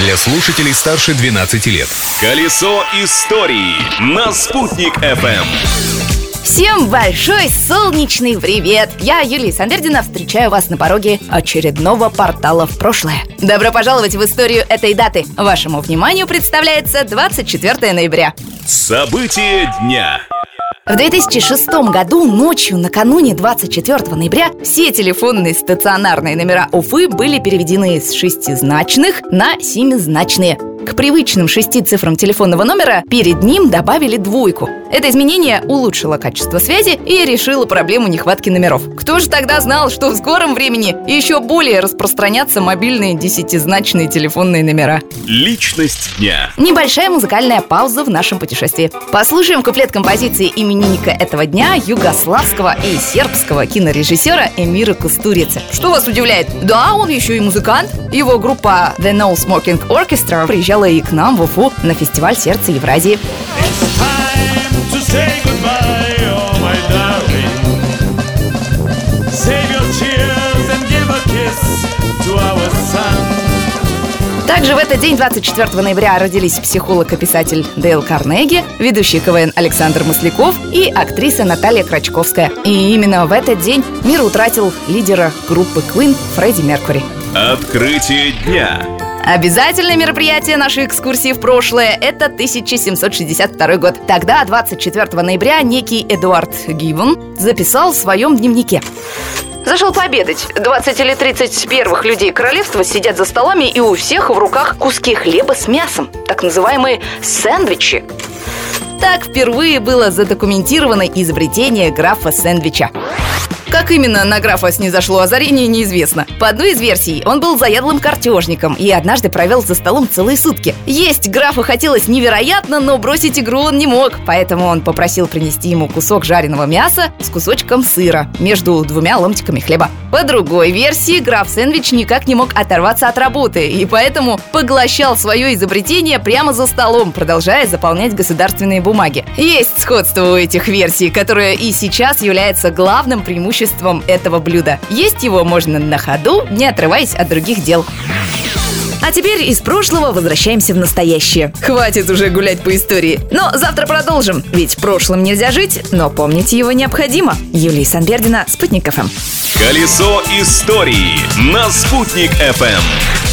для слушателей старше 12 лет. Колесо истории на «Спутник FM. Всем большой солнечный привет! Я, Юлия Сандердина, встречаю вас на пороге очередного портала в прошлое. Добро пожаловать в историю этой даты. Вашему вниманию представляется 24 ноября. События дня. В 2006 году ночью накануне 24 ноября все телефонные стационарные номера Уфы были переведены с шестизначных на семизначные. К привычным шести цифрам телефонного номера перед ним добавили двойку. Это изменение улучшило качество связи и решило проблему нехватки номеров. Кто же тогда знал, что в скором времени еще более распространятся мобильные десятизначные телефонные номера? Личность дня. Небольшая музыкальная пауза в нашем путешествии. Послушаем куплет композиции именинника этого дня югославского и сербского кинорежиссера Эмира Кустурицы. Что вас удивляет? Да, он еще и музыкант. Его группа The No Smoking Orchestra приезжала и к нам в Уфу на фестиваль «Сердце Евразии». Также в этот день, 24 ноября, родились психолог и писатель Дейл Карнеги, ведущий КВН Александр Масляков и актриса Наталья Крачковская. И именно в этот день мир утратил лидера группы Queen Фредди Меркури. Открытие дня. Обязательное мероприятие нашей экскурсии в прошлое – это 1762 год. Тогда, 24 ноября, некий Эдуард Гивен записал в своем дневнике. Зашел пообедать. 20 или 30 первых людей королевства сидят за столами, и у всех в руках куски хлеба с мясом, так называемые сэндвичи. Так впервые было задокументировано изобретение графа сэндвича. Как именно на графа снизошло озарение, неизвестно. По одной из версий, он был заядлым картежником и однажды провел за столом целые сутки. Есть графу хотелось невероятно, но бросить игру он не мог, поэтому он попросил принести ему кусок жареного мяса с кусочком сыра между двумя ломтиками хлеба. По другой версии, граф Сэндвич никак не мог оторваться от работы и поэтому поглощал свое изобретение прямо за столом, продолжая заполнять государственные бумаги. Есть сходство у этих версий, которое и сейчас является главным преимуществом этого блюда. Есть его можно на ходу, не отрываясь от других дел. А теперь из прошлого возвращаемся в настоящее. Хватит уже гулять по истории. Но завтра продолжим, ведь прошлым нельзя жить, но помнить его необходимо. Юлия Санбердина, Спутник ФМ. Колесо истории на «Спутник FM.